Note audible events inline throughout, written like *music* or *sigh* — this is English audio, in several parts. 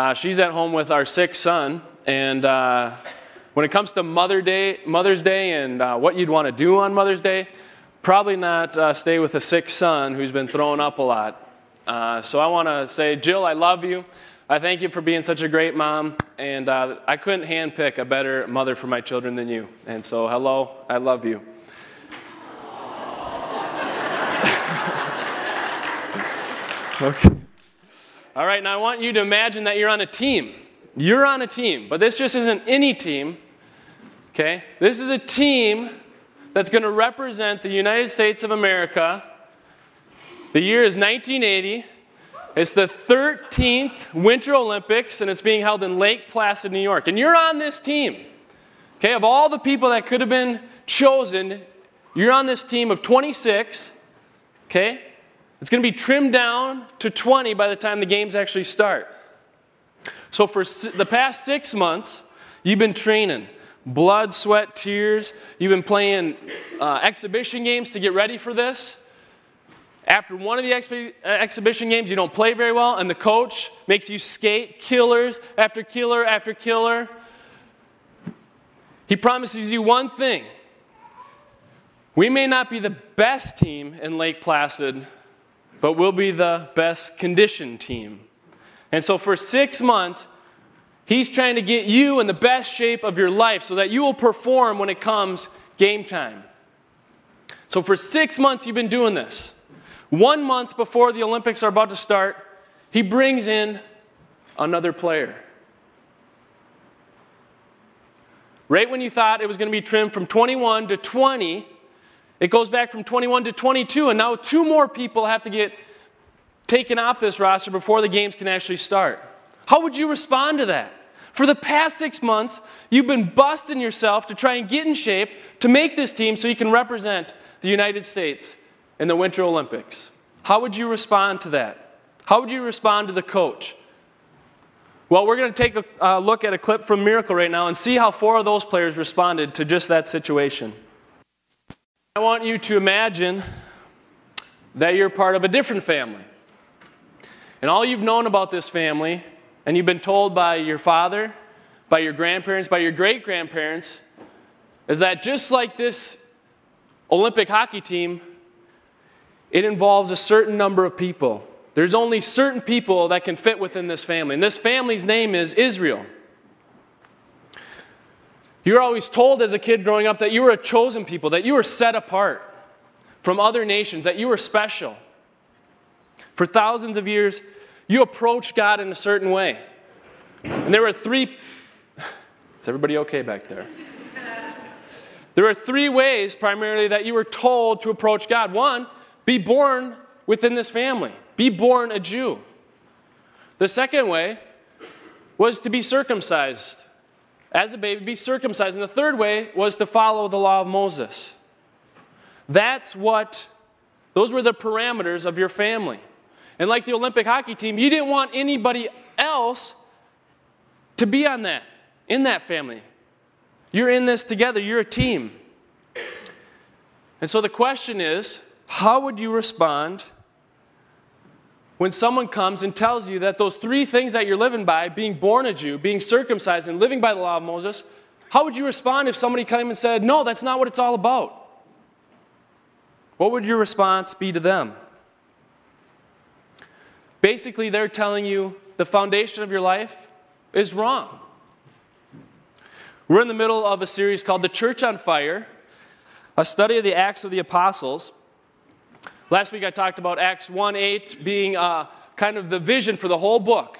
Uh, she's at home with our sick son, and uh, when it comes to Mother Day, Mother's Day and uh, what you'd want to do on Mother's Day, probably not uh, stay with a sick son who's been throwing up a lot. Uh, so I want to say, Jill, I love you. I thank you for being such a great mom, and uh, I couldn't handpick a better mother for my children than you. And so, hello, I love you. *laughs* okay. All right, now I want you to imagine that you're on a team. You're on a team, but this just isn't any team. Okay? This is a team that's going to represent the United States of America. The year is 1980. It's the 13th Winter Olympics, and it's being held in Lake Placid, New York. And you're on this team. Okay, of all the people that could have been chosen, you're on this team of 26. Okay? It's going to be trimmed down to 20 by the time the games actually start. So, for the past six months, you've been training blood, sweat, tears. You've been playing uh, exhibition games to get ready for this. After one of the uh, exhibition games, you don't play very well, and the coach makes you skate killers after killer after killer. He promises you one thing we may not be the best team in Lake Placid, but we'll be the best conditioned team. And so for six months, he's trying to get you in the best shape of your life so that you will perform when it comes game time. So for six months, you've been doing this. One month before the Olympics are about to start, he brings in another player. Right when you thought it was going to be trimmed from 21 to 20, it goes back from 21 to 22, and now two more people have to get taken off this roster before the games can actually start. How would you respond to that? For the past six months, you've been busting yourself to try and get in shape to make this team so you can represent the United States in the Winter Olympics. How would you respond to that? How would you respond to the coach? Well, we're going to take a uh, look at a clip from Miracle right now and see how four of those players responded to just that situation. I want you to imagine that you're part of a different family. And all you've known about this family, and you've been told by your father, by your grandparents, by your great grandparents, is that just like this Olympic hockey team, it involves a certain number of people. There's only certain people that can fit within this family. And this family's name is Israel. You were always told as a kid growing up that you were a chosen people, that you were set apart from other nations, that you were special. For thousands of years, you approached God in a certain way. And there were three. Is everybody okay back there? There are three ways primarily that you were told to approach God. One, be born within this family, be born a Jew. The second way was to be circumcised as a baby, be circumcised. And the third way was to follow the law of Moses. That's what, those were the parameters of your family. And like the Olympic hockey team, you didn't want anybody else to be on that, in that family. You're in this together, you're a team. And so the question is how would you respond when someone comes and tells you that those three things that you're living by, being born a Jew, being circumcised, and living by the law of Moses, how would you respond if somebody came and said, No, that's not what it's all about? What would your response be to them? Basically, they're telling you the foundation of your life is wrong. We're in the middle of a series called The Church on Fire, a study of the Acts of the Apostles. Last week I talked about Acts 1 8 being uh, kind of the vision for the whole book.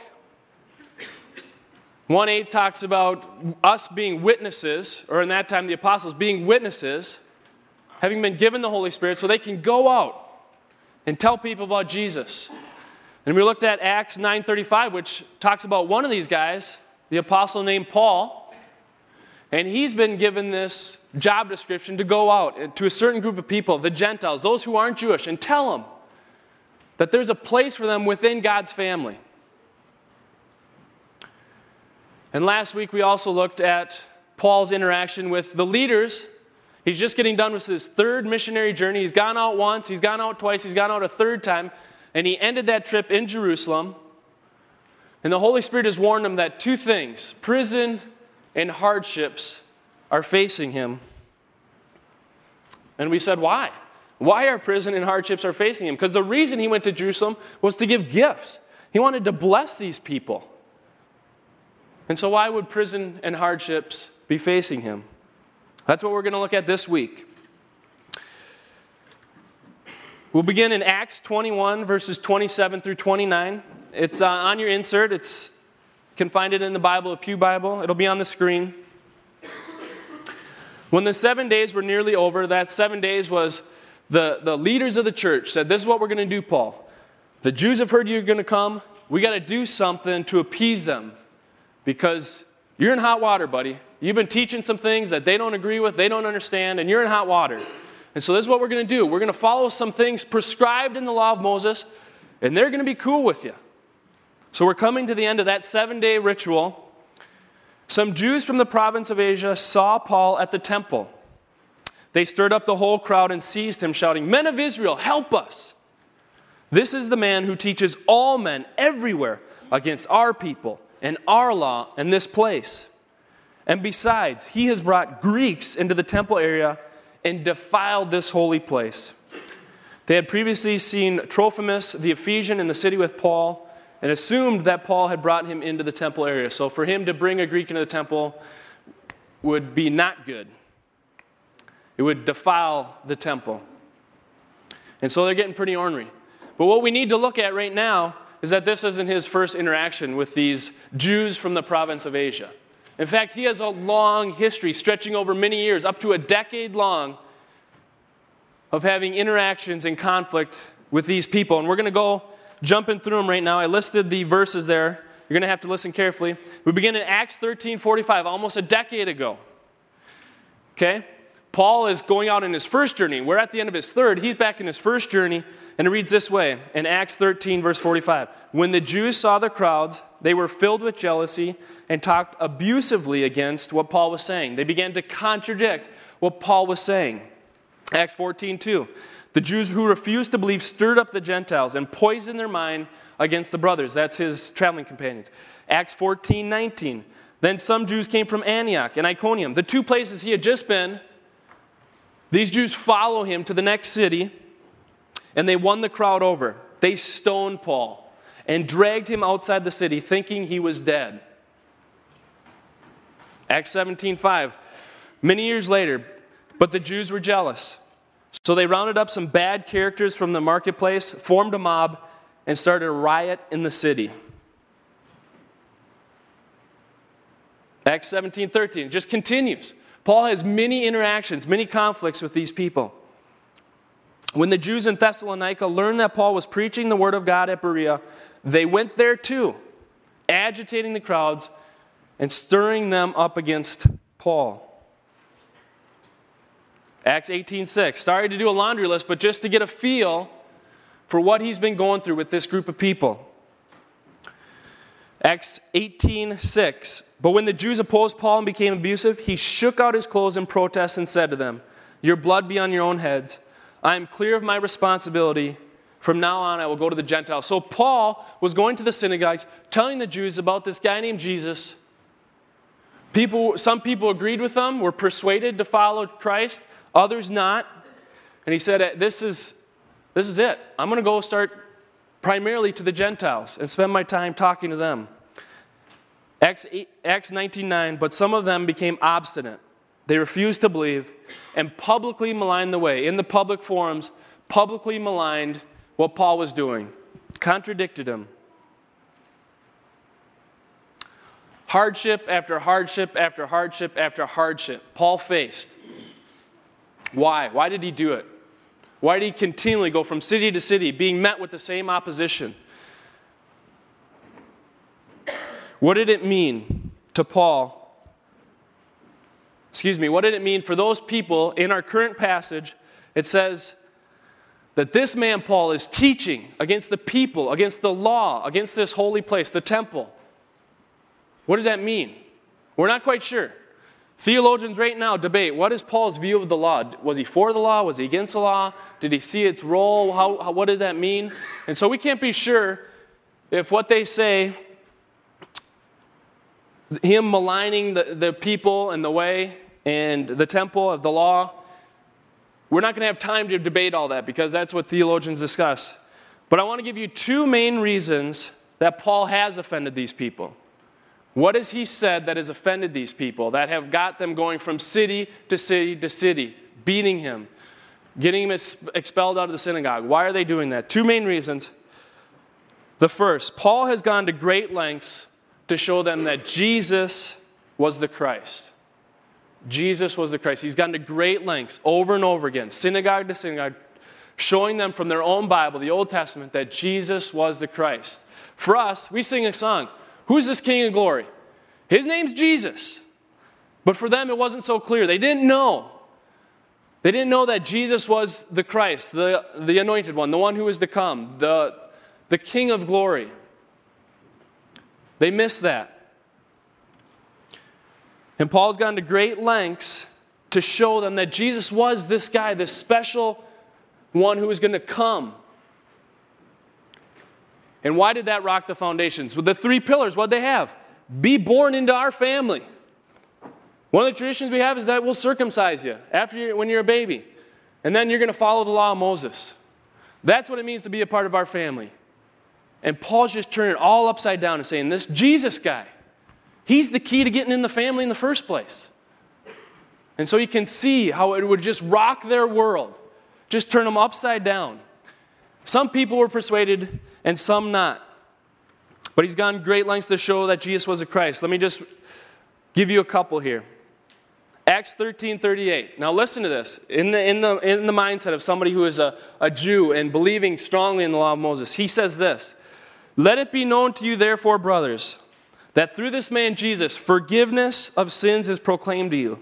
1 8 talks about us being witnesses, or in that time the apostles being witnesses, having been given the Holy Spirit so they can go out and tell people about Jesus. And we looked at Acts 9:35 which talks about one of these guys, the apostle named Paul, and he's been given this job description to go out to a certain group of people, the Gentiles, those who aren't Jewish, and tell them that there's a place for them within God's family. And last week we also looked at Paul's interaction with the leaders. He's just getting done with his third missionary journey. He's gone out once, he's gone out twice, he's gone out a third time, and he ended that trip in Jerusalem And the Holy Spirit has warned him that two things prison and hardships are facing him. And we said, why? Why are prison and hardships are facing him? Because the reason he went to Jerusalem was to give gifts. He wanted to bless these people. And so, why would prison and hardships be facing him? That's what we're going to look at this week. We'll begin in Acts 21, verses 27 through 29. It's uh, on your insert. It's can find it in the Bible, a Pew Bible. It'll be on the screen. When the seven days were nearly over, that seven days was the, the leaders of the church said, This is what we're going to do, Paul. The Jews have heard you're going to come. We got to do something to appease them because you're in hot water, buddy. You've been teaching some things that they don't agree with, they don't understand, and you're in hot water. And so, this is what we're going to do. We're going to follow some things prescribed in the law of Moses, and they're going to be cool with you. So, we're coming to the end of that seven day ritual. Some Jews from the province of Asia saw Paul at the temple. They stirred up the whole crowd and seized him, shouting, Men of Israel, help us! This is the man who teaches all men everywhere against our people and our law and this place. And besides, he has brought Greeks into the temple area and defiled this holy place. They had previously seen Trophimus the Ephesian in the city with Paul and assumed that Paul had brought him into the temple area. So for him to bring a Greek into the temple would be not good, it would defile the temple. And so they're getting pretty ornery. But what we need to look at right now is that this isn't his first interaction with these Jews from the province of Asia. In fact, he has a long history stretching over many years, up to a decade long, of having interactions and conflict with these people. And we're going to go jumping through them right now. I listed the verses there. You're going to have to listen carefully. We begin in Acts 13 45, almost a decade ago. Okay? Paul is going out in his first journey. We're at the end of his third. He's back in his first journey, and it reads this way in Acts 13, verse 45. When the Jews saw the crowds, they were filled with jealousy and talked abusively against what Paul was saying. They began to contradict what Paul was saying. Acts 14, 2. The Jews who refused to believe stirred up the Gentiles and poisoned their mind against the brothers. That's his traveling companions. Acts 14, 19. Then some Jews came from Antioch and Iconium, the two places he had just been. These Jews follow him to the next city, and they won the crowd over. They stoned Paul and dragged him outside the city, thinking he was dead. Acts 17, 5. Many years later, but the Jews were jealous. So they rounded up some bad characters from the marketplace, formed a mob, and started a riot in the city. Acts 17 13 just continues. Paul has many interactions, many conflicts with these people. When the Jews in Thessalonica learned that Paul was preaching the word of God at Berea, they went there too, agitating the crowds and stirring them up against Paul. Acts 18:6. Sorry to do a laundry list, but just to get a feel for what he's been going through with this group of people. Acts 18:6. But when the Jews opposed Paul and became abusive, he shook out his clothes in protest and said to them, "Your blood be on your own heads. I am clear of my responsibility. From now on I will go to the Gentiles." So Paul was going to the synagogues telling the Jews about this guy named Jesus. People some people agreed with him, were persuaded to follow Christ others not. And he said, eh, This is, this is it. I'm going to go start primarily to the Gentiles and spend my time talking to them. Acts, 8, Acts 19.9, but some of them became obstinate. They refused to believe and publicly maligned the way. In the public forums, publicly maligned what Paul was doing, contradicted him. Hardship after hardship after hardship after hardship, Paul faced. Why? Why did he do it? Why did he continually go from city to city being met with the same opposition? What did it mean to Paul? Excuse me, what did it mean for those people in our current passage? It says that this man, Paul, is teaching against the people, against the law, against this holy place, the temple. What did that mean? We're not quite sure. Theologians right now debate what is Paul's view of the law? Was he for the law? Was he against the law? Did he see its role? How, how, what did that mean? And so we can't be sure if what they say him maligning the, the people and the way and the temple of the law. We're not going to have time to debate all that because that's what theologians discuss. But I want to give you two main reasons that Paul has offended these people. What has he said that has offended these people, that have got them going from city to city to city, beating him, getting him expelled out of the synagogue? Why are they doing that? Two main reasons. The first, Paul has gone to great lengths to show them that Jesus was the Christ. Jesus was the Christ. He's gone to great lengths over and over again, synagogue to synagogue, showing them from their own Bible, the Old Testament, that Jesus was the Christ. For us, we sing a song Who's this King of glory? His name's Jesus. But for them, it wasn't so clear. They didn't know. They didn't know that Jesus was the Christ, the, the anointed one, the one who was to come, the, the King of glory. They missed that. And Paul's gone to great lengths to show them that Jesus was this guy, this special one who was going to come and why did that rock the foundations? With the three pillars, what they have? Be born into our family. One of the traditions we have is that we'll circumcise you after you're, when you're a baby. And then you're going to follow the law of Moses. That's what it means to be a part of our family. And Paul's just turning it all upside down and saying, This Jesus guy, he's the key to getting in the family in the first place. And so you can see how it would just rock their world, just turn them upside down. Some people were persuaded and some not. But he's gone great lengths to show that Jesus was a Christ. Let me just give you a couple here. Acts 13 38. Now, listen to this. In the, in the, in the mindset of somebody who is a, a Jew and believing strongly in the law of Moses, he says this Let it be known to you, therefore, brothers, that through this man Jesus, forgiveness of sins is proclaimed to you.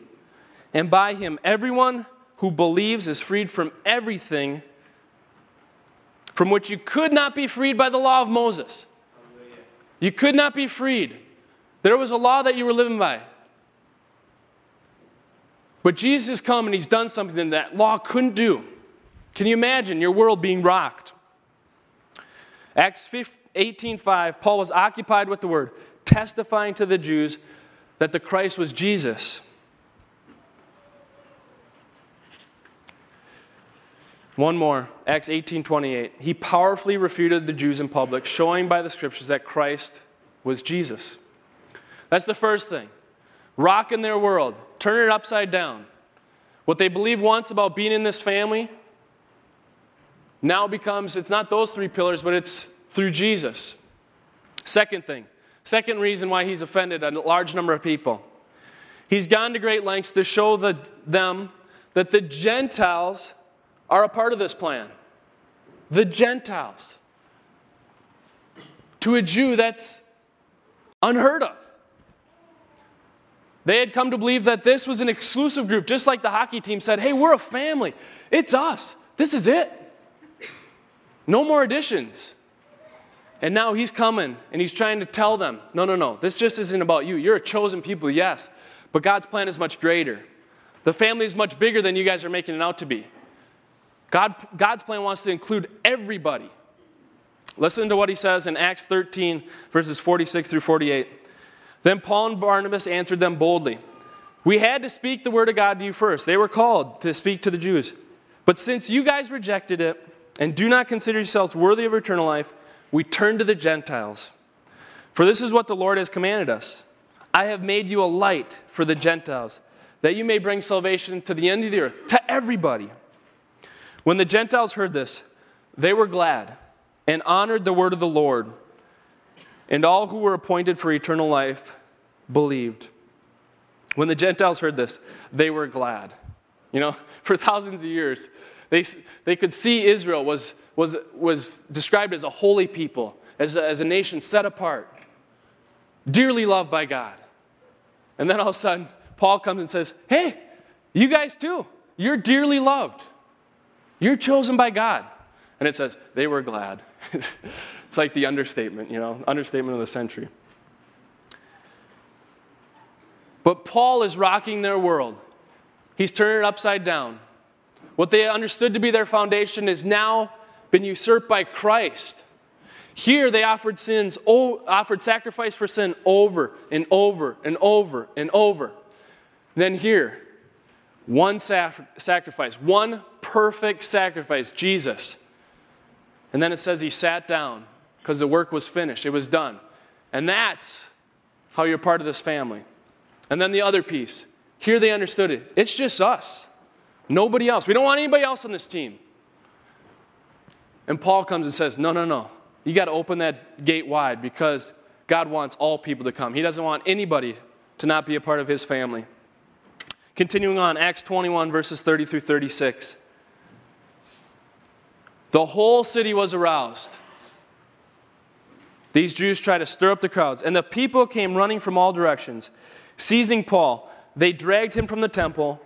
And by him, everyone who believes is freed from everything from which you could not be freed by the law of Moses. You could not be freed. There was a law that you were living by. But Jesus has come and he's done something that law couldn't do. Can you imagine your world being rocked? Acts 18:5 Paul was occupied with the word testifying to the Jews that the Christ was Jesus. One more, Acts 18:28. He powerfully refuted the Jews in public, showing by the scriptures that Christ was Jesus. That's the first thing. Rock in their world, turn it upside down. What they believed once about being in this family now becomes it's not those three pillars, but it's through Jesus. Second thing, second reason why he's offended a large number of people. He's gone to great lengths to show the, them that the Gentiles are a part of this plan. The Gentiles. To a Jew, that's unheard of. They had come to believe that this was an exclusive group, just like the hockey team said, hey, we're a family. It's us. This is it. No more additions. And now he's coming and he's trying to tell them no, no, no, this just isn't about you. You're a chosen people, yes, but God's plan is much greater. The family is much bigger than you guys are making it out to be. God, God's plan wants to include everybody. Listen to what he says in Acts 13, verses 46 through 48. Then Paul and Barnabas answered them boldly. We had to speak the word of God to you first. They were called to speak to the Jews. But since you guys rejected it and do not consider yourselves worthy of eternal life, we turn to the Gentiles. For this is what the Lord has commanded us I have made you a light for the Gentiles, that you may bring salvation to the end of the earth, to everybody. When the Gentiles heard this, they were glad and honored the word of the Lord, and all who were appointed for eternal life believed. When the Gentiles heard this, they were glad. You know, *laughs* for thousands of years, they, they could see Israel was, was, was described as a holy people, as a, as a nation set apart, dearly loved by God. And then all of a sudden, Paul comes and says, Hey, you guys too, you're dearly loved. You're chosen by God. And it says, they were glad. *laughs* it's like the understatement, you know, understatement of the century. But Paul is rocking their world. He's turning it upside down. What they understood to be their foundation has now been usurped by Christ. Here they offered sins, offered sacrifice for sin over and over and over and over. Then here, one sacrifice, one perfect sacrifice, Jesus. And then it says he sat down because the work was finished, it was done. And that's how you're part of this family. And then the other piece. Here they understood it. It's just us. Nobody else. We don't want anybody else on this team. And Paul comes and says, No, no, no. You got to open that gate wide because God wants all people to come. He doesn't want anybody to not be a part of his family. Continuing on, Acts 21, verses 30 through 36. The whole city was aroused. These Jews tried to stir up the crowds, and the people came running from all directions. Seizing Paul, they dragged him from the temple,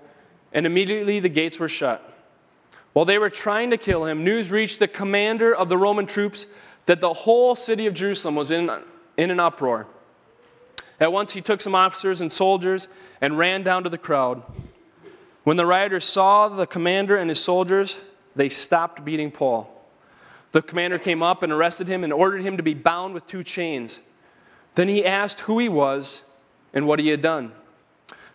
and immediately the gates were shut. While they were trying to kill him, news reached the commander of the Roman troops that the whole city of Jerusalem was in, in an uproar. At once he took some officers and soldiers and ran down to the crowd. When the rioters saw the commander and his soldiers, they stopped beating Paul. The commander came up and arrested him and ordered him to be bound with two chains. Then he asked who he was and what he had done.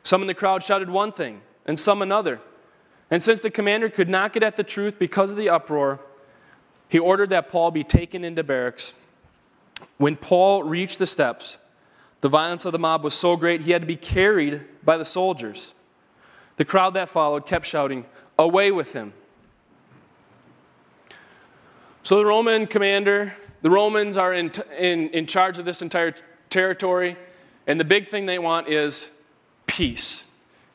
Some in the crowd shouted one thing, and some another. And since the commander could not get at the truth because of the uproar, he ordered that Paul be taken into barracks. When Paul reached the steps, the violence of the mob was so great he had to be carried by the soldiers. The crowd that followed kept shouting, Away with him! So the Roman commander, the Romans are in, in, in charge of this entire territory, and the big thing they want is peace.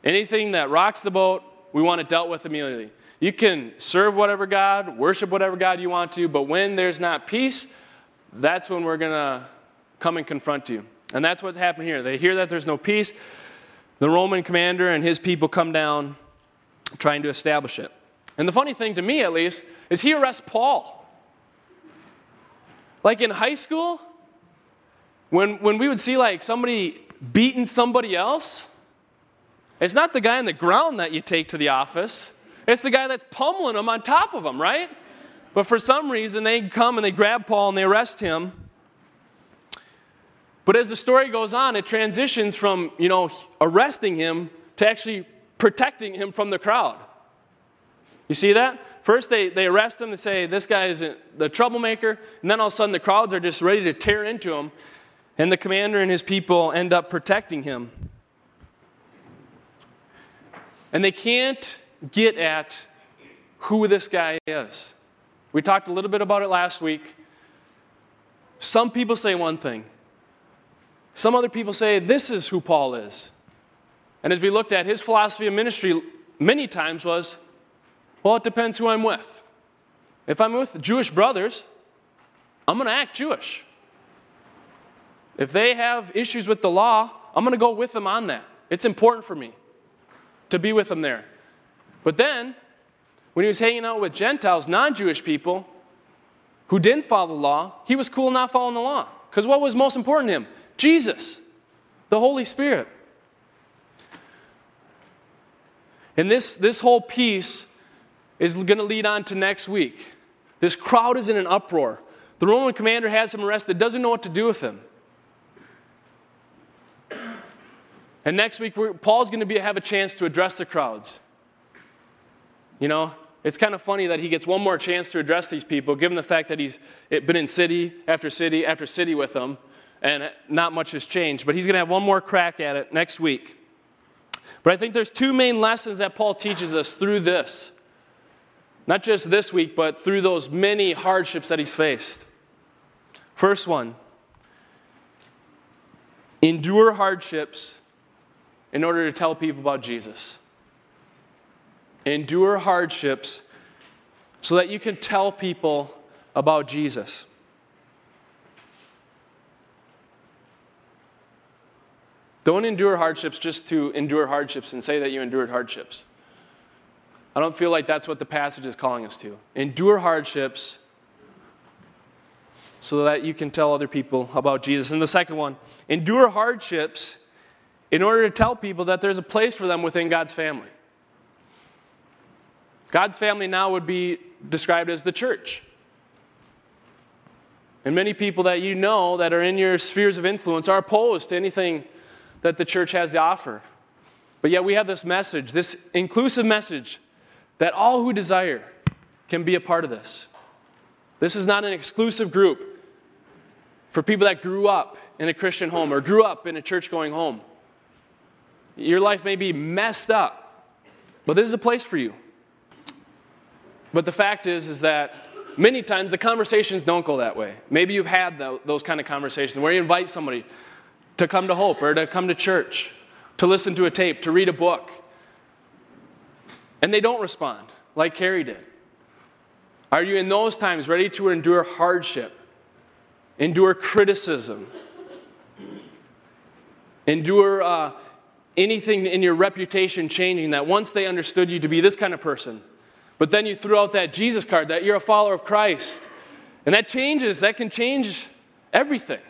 Anything that rocks the boat, we want it dealt with immediately. You can serve whatever God, worship whatever God you want to, but when there's not peace, that's when we're going to come and confront you. And that's what happened here. They hear that there's no peace. The Roman commander and his people come down trying to establish it. And the funny thing to me, at least, is he arrests Paul. Like in high school, when, when we would see like somebody beating somebody else, it's not the guy on the ground that you take to the office. It's the guy that's pummeling them on top of them, right? But for some reason, they come and they grab Paul and they arrest him. But as the story goes on, it transitions from, you know, arresting him to actually protecting him from the crowd. You see that? First, they, they arrest him and say, This guy is the troublemaker. And then all of a sudden, the crowds are just ready to tear into him. And the commander and his people end up protecting him. And they can't get at who this guy is. We talked a little bit about it last week. Some people say one thing, some other people say this is who Paul is. And as we looked at his philosophy of ministry, many times was well, it depends who I'm with. If I'm with Jewish brothers, I'm going to act Jewish. If they have issues with the law, I'm going to go with them on that. It's important for me to be with them there. But then, when he was hanging out with Gentiles, non Jewish people, who didn't follow the law, he was cool not following the law. Because what was most important to him? Jesus, the Holy Spirit. And this, this whole piece is going to lead on to next week. This crowd is in an uproar. The Roman commander has him arrested, doesn't know what to do with him. And next week, Paul's going to be, have a chance to address the crowds. You know, it's kind of funny that he gets one more chance to address these people, given the fact that he's eh, been in city after city after city with them, and not much has changed. But he's going to have one more crack at it next week. But I think there's two main lessons that Paul teaches us through this. Not just this week, but through those many hardships that he's faced. First one endure hardships in order to tell people about Jesus endure hardships so that you can tell people about Jesus. Don't endure hardships just to endure hardships and say that you endured hardships. I don't feel like that's what the passage is calling us to. Endure hardships so that you can tell other people about Jesus. And the second one, endure hardships in order to tell people that there's a place for them within God's family. God's family now would be described as the church. And many people that you know that are in your spheres of influence are opposed to anything that the church has to offer. But yet we have this message, this inclusive message, that all who desire can be a part of this. This is not an exclusive group for people that grew up in a Christian home or grew up in a church going home. Your life may be messed up, but this is a place for you. But the fact is, is that many times the conversations don't go that way. Maybe you've had those kind of conversations where you invite somebody to come to Hope or to come to church, to listen to a tape, to read a book, and they don't respond like Carrie did. Are you in those times ready to endure hardship, endure criticism, endure uh, anything in your reputation changing that once they understood you to be this kind of person? But then you threw out that Jesus card that you're a follower of Christ. And that changes, that can change everything.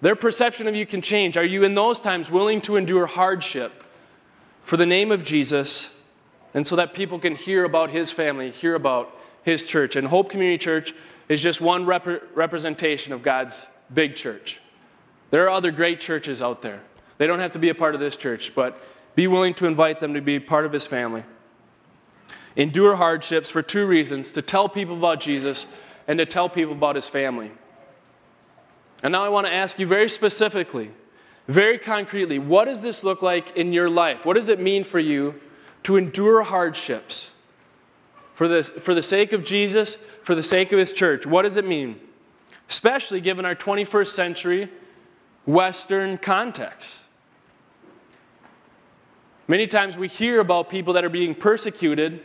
Their perception of you can change. Are you in those times willing to endure hardship for the name of Jesus and so that people can hear about his family, hear about his church? And Hope Community Church is just one rep- representation of God's big church. There are other great churches out there. They don't have to be a part of this church, but be willing to invite them to be part of his family endure hardships for two reasons to tell people about Jesus and to tell people about his family. And now I want to ask you very specifically, very concretely, what does this look like in your life? What does it mean for you to endure hardships for the, for the sake of Jesus, for the sake of his church? What does it mean? Especially given our 21st century Western context. Many times we hear about people that are being persecuted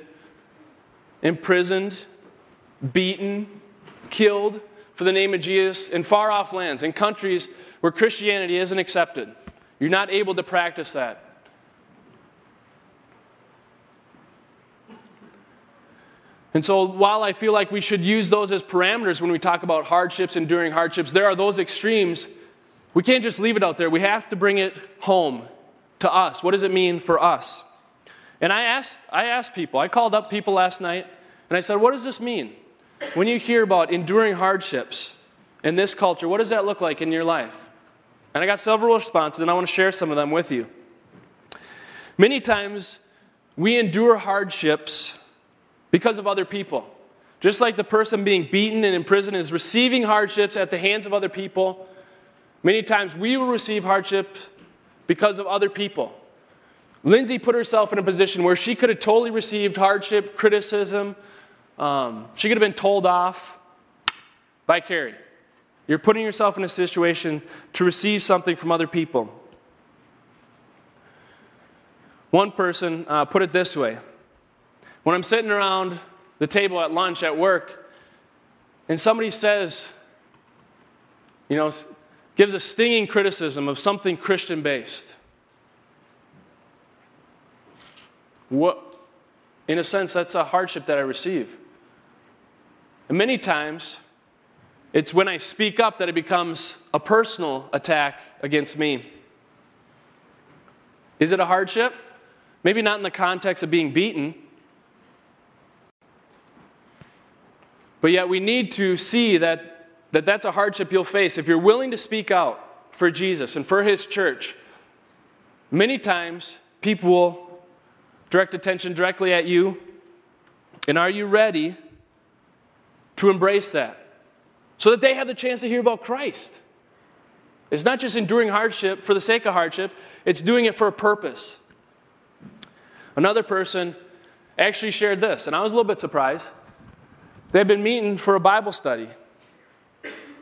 imprisoned, beaten, killed for the name of Jesus in far off lands, in countries where Christianity isn't accepted. You're not able to practice that. And so, while I feel like we should use those as parameters when we talk about hardships, enduring hardships, there are those extremes. We can't just leave it out there. We have to bring it home to us. What does it mean for us? And I asked, I asked people, I called up people last night, and I said, What does this mean? When you hear about enduring hardships in this culture, what does that look like in your life? And I got several responses, and I want to share some of them with you. Many times, we endure hardships because of other people. Just like the person being beaten and imprisoned is receiving hardships at the hands of other people, many times we will receive hardships because of other people. Lindsay put herself in a position where she could have totally received hardship, criticism. Um, she could have been told off by Carrie. You're putting yourself in a situation to receive something from other people. One person uh, put it this way When I'm sitting around the table at lunch at work, and somebody says, you know, gives a stinging criticism of something Christian based, What, in a sense, that's a hardship that I receive. And many times, it's when I speak up that it becomes a personal attack against me. Is it a hardship? Maybe not in the context of being beaten. But yet, we need to see that, that that's a hardship you'll face. If you're willing to speak out for Jesus and for His church, many times people will direct attention directly at you? And are you ready to embrace that? So that they have the chance to hear about Christ. It's not just enduring hardship for the sake of hardship, it's doing it for a purpose. Another person actually shared this, and I was a little bit surprised. They've been meeting for a Bible study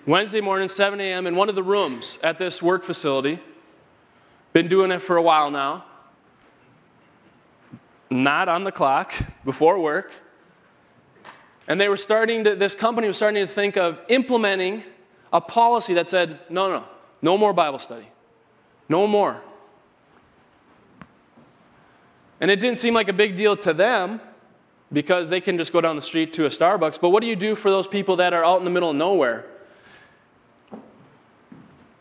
Wednesday morning, 7 a.m., in one of the rooms at this work facility. Been doing it for a while now not on the clock before work. And they were starting to, this company was starting to think of implementing a policy that said, no, no, no more Bible study. No more. And it didn't seem like a big deal to them because they can just go down the street to a Starbucks. But what do you do for those people that are out in the middle of nowhere?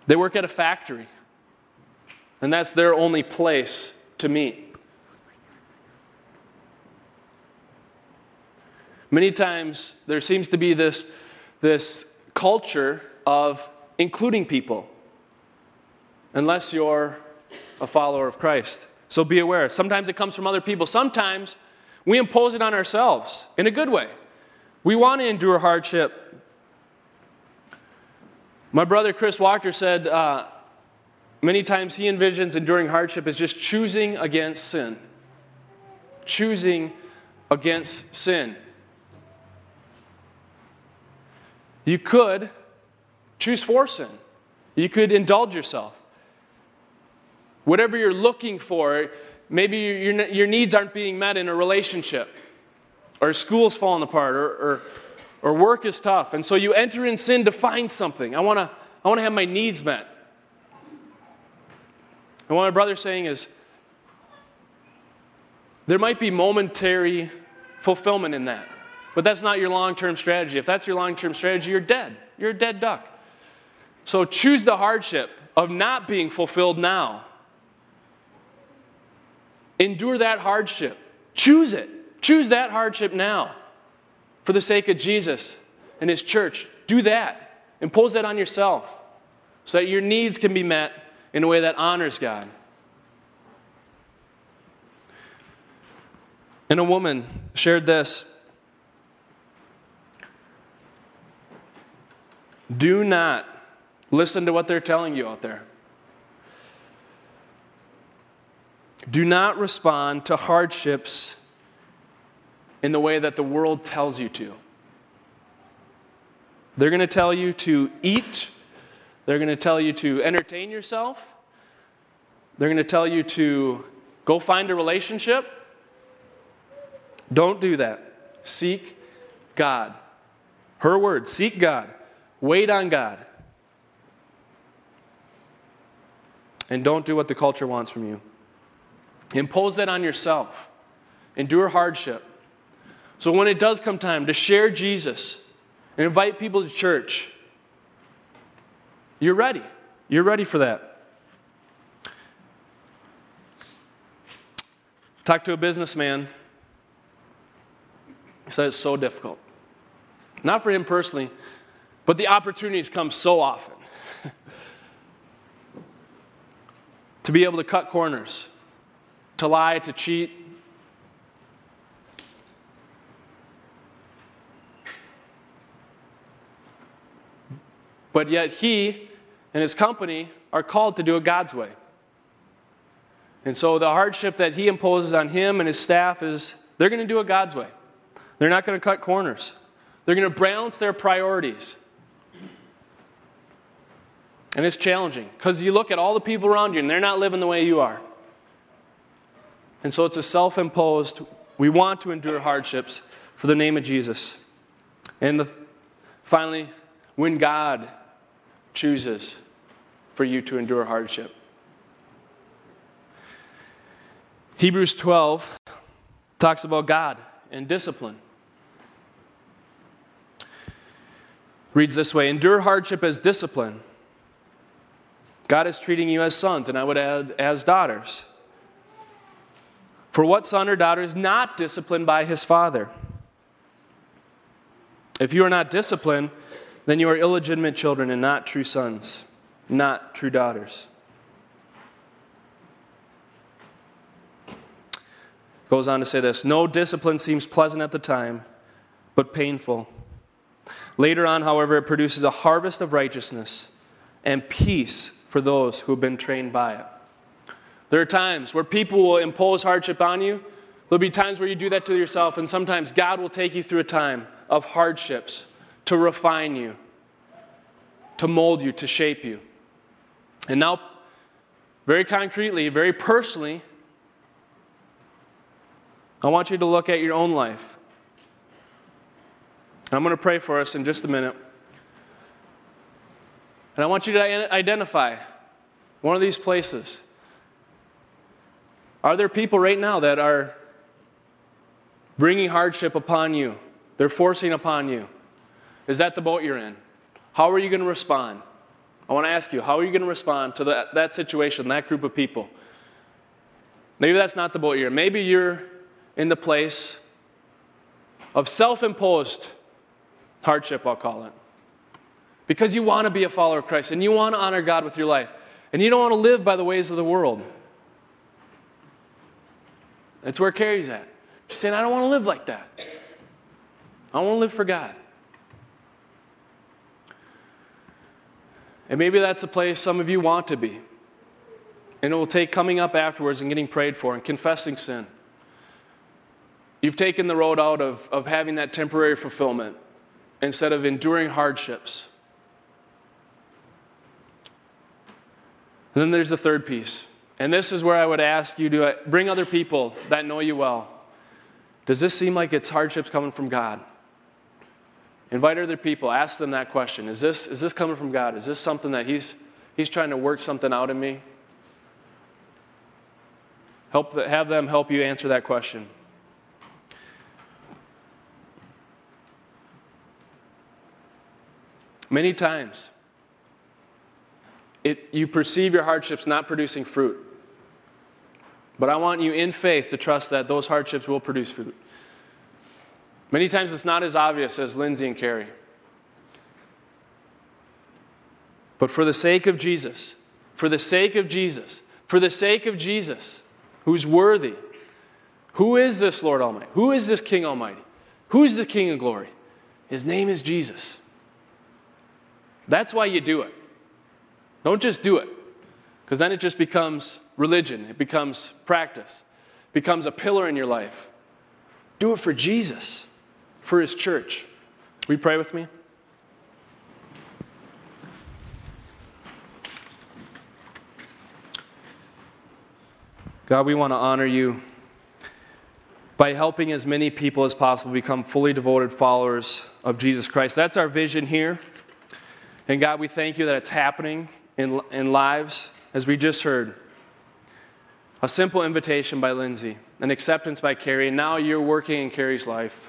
They work at a factory, and that's their only place to meet. Many times there seems to be this, this culture of including people unless you're a follower of Christ. So be aware. Sometimes it comes from other people. Sometimes we impose it on ourselves in a good way. We want to endure hardship. My brother Chris Walker said uh, many times he envisions enduring hardship as just choosing against sin. Choosing against sin. You could choose for sin. You could indulge yourself. Whatever you're looking for, maybe your, your needs aren't being met in a relationship, or school's falling apart, or, or, or work is tough. And so you enter in sin to find something. I want to I wanna have my needs met. And what my brother's saying is there might be momentary fulfillment in that, but that's not your long term strategy. If that's your long term strategy, you're dead. You're a dead duck. So choose the hardship of not being fulfilled now Endure that hardship. Choose it. Choose that hardship now for the sake of Jesus and His church. Do that. Impose that on yourself so that your needs can be met in a way that honors God. And a woman shared this Do not listen to what they're telling you out there. Do not respond to hardships in the way that the world tells you to. They're going to tell you to eat, they're going to tell you to entertain yourself, they're going to tell you to go find a relationship. Don't do that. Seek God. Her word, seek God. Wait on God. And don't do what the culture wants from you. Impose that on yourself. Endure hardship. So when it does come time to share Jesus and invite people to church, you're ready. You're ready for that. Talk to a businessman. He said it's so difficult. Not for him personally, but the opportunities come so often. *laughs* to be able to cut corners, to lie, to cheat. But yet he and his company are called to do it God's way. And so the hardship that he imposes on him and his staff is they're going to do it God's way. They're not going to cut corners. They're going to balance their priorities. And it's challenging because you look at all the people around you and they're not living the way you are. And so it's a self imposed, we want to endure hardships for the name of Jesus. And the, finally, when God chooses for you to endure hardship. Hebrews 12 talks about God and discipline. Reads this way Endure hardship as discipline. God is treating you as sons, and I would add as daughters. For what son or daughter is not disciplined by his father? If you are not disciplined, then you are illegitimate children and not true sons, not true daughters. Goes on to say this No discipline seems pleasant at the time, but painful. Later on, however, it produces a harvest of righteousness and peace for those who have been trained by it. There are times where people will impose hardship on you. There'll be times where you do that to yourself, and sometimes God will take you through a time of hardships to refine you, to mold you, to shape you. And now, very concretely, very personally, I want you to look at your own life. I'm going to pray for us in just a minute. And I want you to identify one of these places are there people right now that are bringing hardship upon you? They're forcing upon you. Is that the boat you're in? How are you going to respond? I want to ask you, how are you going to respond to that, that situation, that group of people? Maybe that's not the boat you're in. Maybe you're in the place of self imposed hardship, I'll call it. because you want to be a follower of Christ and you want to honor God with your life and you don't want to live by the ways of the world. That's where Carrie's at. She's saying, I don't want to live like that. I want to live for God. And maybe that's the place some of you want to be. And it will take coming up afterwards and getting prayed for and confessing sin. You've taken the road out of, of having that temporary fulfillment instead of enduring hardships. And then there's the third piece. And this is where I would ask you to uh, bring other people that know you well. Does this seem like it's hardships coming from God? Invite other people, ask them that question. Is this, is this coming from God? Is this something that he's, he's trying to work something out in me? Help, have them help you answer that question. Many times, it, you perceive your hardships not producing fruit. But I want you in faith to trust that those hardships will produce fruit. Many times it's not as obvious as Lindsay and Carrie. But for the sake of Jesus, for the sake of Jesus, for the sake of Jesus, who's worthy, who is this Lord Almighty? Who is this King Almighty? Who's the King of glory? His name is Jesus. That's why you do it. Don't just do it, because then it just becomes religion, it becomes practice, becomes a pillar in your life. Do it for Jesus, for His church. Will you pray with me? God, we want to honor you by helping as many people as possible become fully devoted followers of Jesus Christ. That's our vision here. And God, we thank you that it's happening in, in lives, as we just heard. A simple invitation by Lindsay, an acceptance by Carrie, and now you're working in Carrie's life.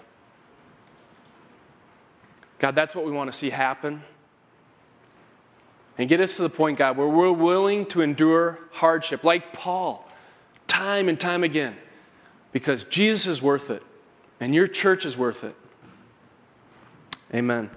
God, that's what we want to see happen. And get us to the point, God, where we're willing to endure hardship, like Paul, time and time again, because Jesus is worth it, and your church is worth it. Amen.